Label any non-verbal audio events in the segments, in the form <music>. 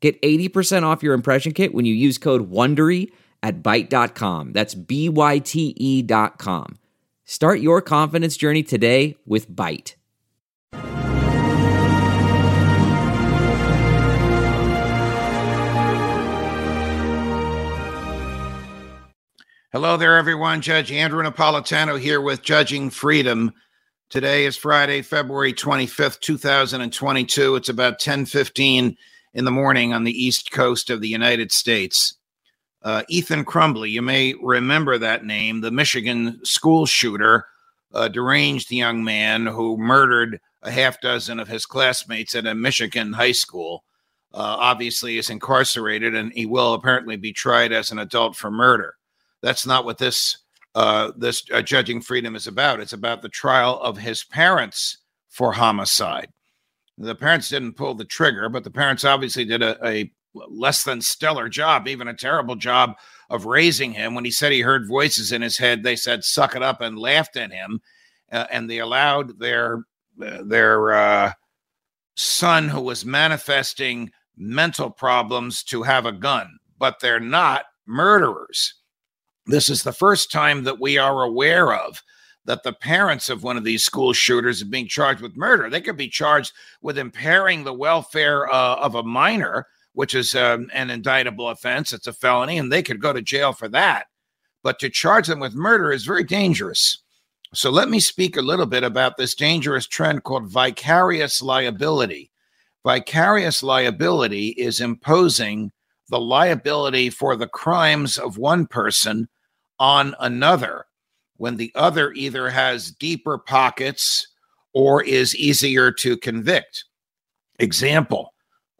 Get 80% off your impression kit when you use code WONDERY at Byte.com. That's B-Y-T-E dot com. Start your confidence journey today with Byte. Hello there, everyone. Judge Andrew Napolitano here with Judging Freedom. Today is Friday, February 25th, 2022. It's about 1015 in the morning on the east coast of the United States. Uh, Ethan Crumbley, you may remember that name, the Michigan school shooter, a deranged young man who murdered a half dozen of his classmates at a Michigan high school. Uh, obviously, is incarcerated and he will apparently be tried as an adult for murder. That's not what this uh, this uh, judging freedom is about. It's about the trial of his parents for homicide. The parents didn't pull the trigger, but the parents obviously did a, a less than stellar job, even a terrible job of raising him. When he said he heard voices in his head, they said "suck it up" and laughed at him, uh, and they allowed their uh, their uh, son, who was manifesting mental problems, to have a gun. But they're not murderers. This is the first time that we are aware of that the parents of one of these school shooters are being charged with murder. They could be charged with impairing the welfare uh, of a minor, which is um, an indictable offense. It's a felony, and they could go to jail for that. But to charge them with murder is very dangerous. So let me speak a little bit about this dangerous trend called vicarious liability. Vicarious liability is imposing the liability for the crimes of one person on another when the other either has deeper pockets or is easier to convict. Example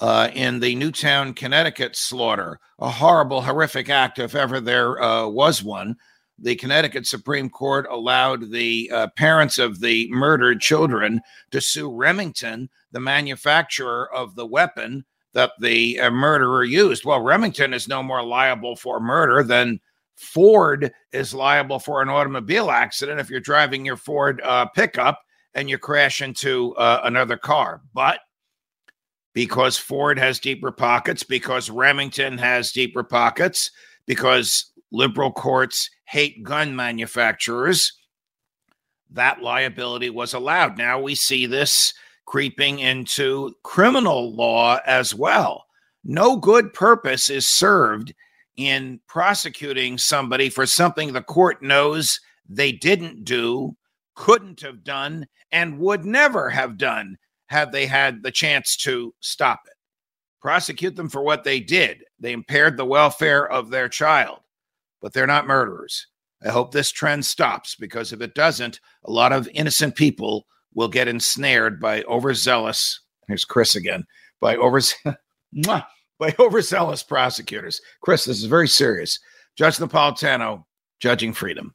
uh, in the Newtown, Connecticut slaughter, a horrible, horrific act, if ever there uh, was one. The Connecticut Supreme Court allowed the uh, parents of the murdered children to sue Remington, the manufacturer of the weapon that the uh, murderer used. Well, Remington is no more liable for murder than Ford is liable for an automobile accident if you're driving your Ford uh, pickup and you crash into uh, another car. But because Ford has deeper pockets, because Remington has deeper pockets, because liberal courts hate gun manufacturers, that liability was allowed. Now we see this creeping into criminal law as well. No good purpose is served in prosecuting somebody for something the court knows they didn't do, couldn't have done, and would never have done had they had the chance to stop it. Prosecute them for what they did. They impaired the welfare of their child, but they're not murderers. I hope this trend stops because if it doesn't, a lot of innocent people will get ensnared by overzealous. Here's Chris again. By overzealous. <laughs> by <laughs> overzealous prosecutors. Chris, this is very serious. Judge Napolitano, judging freedom.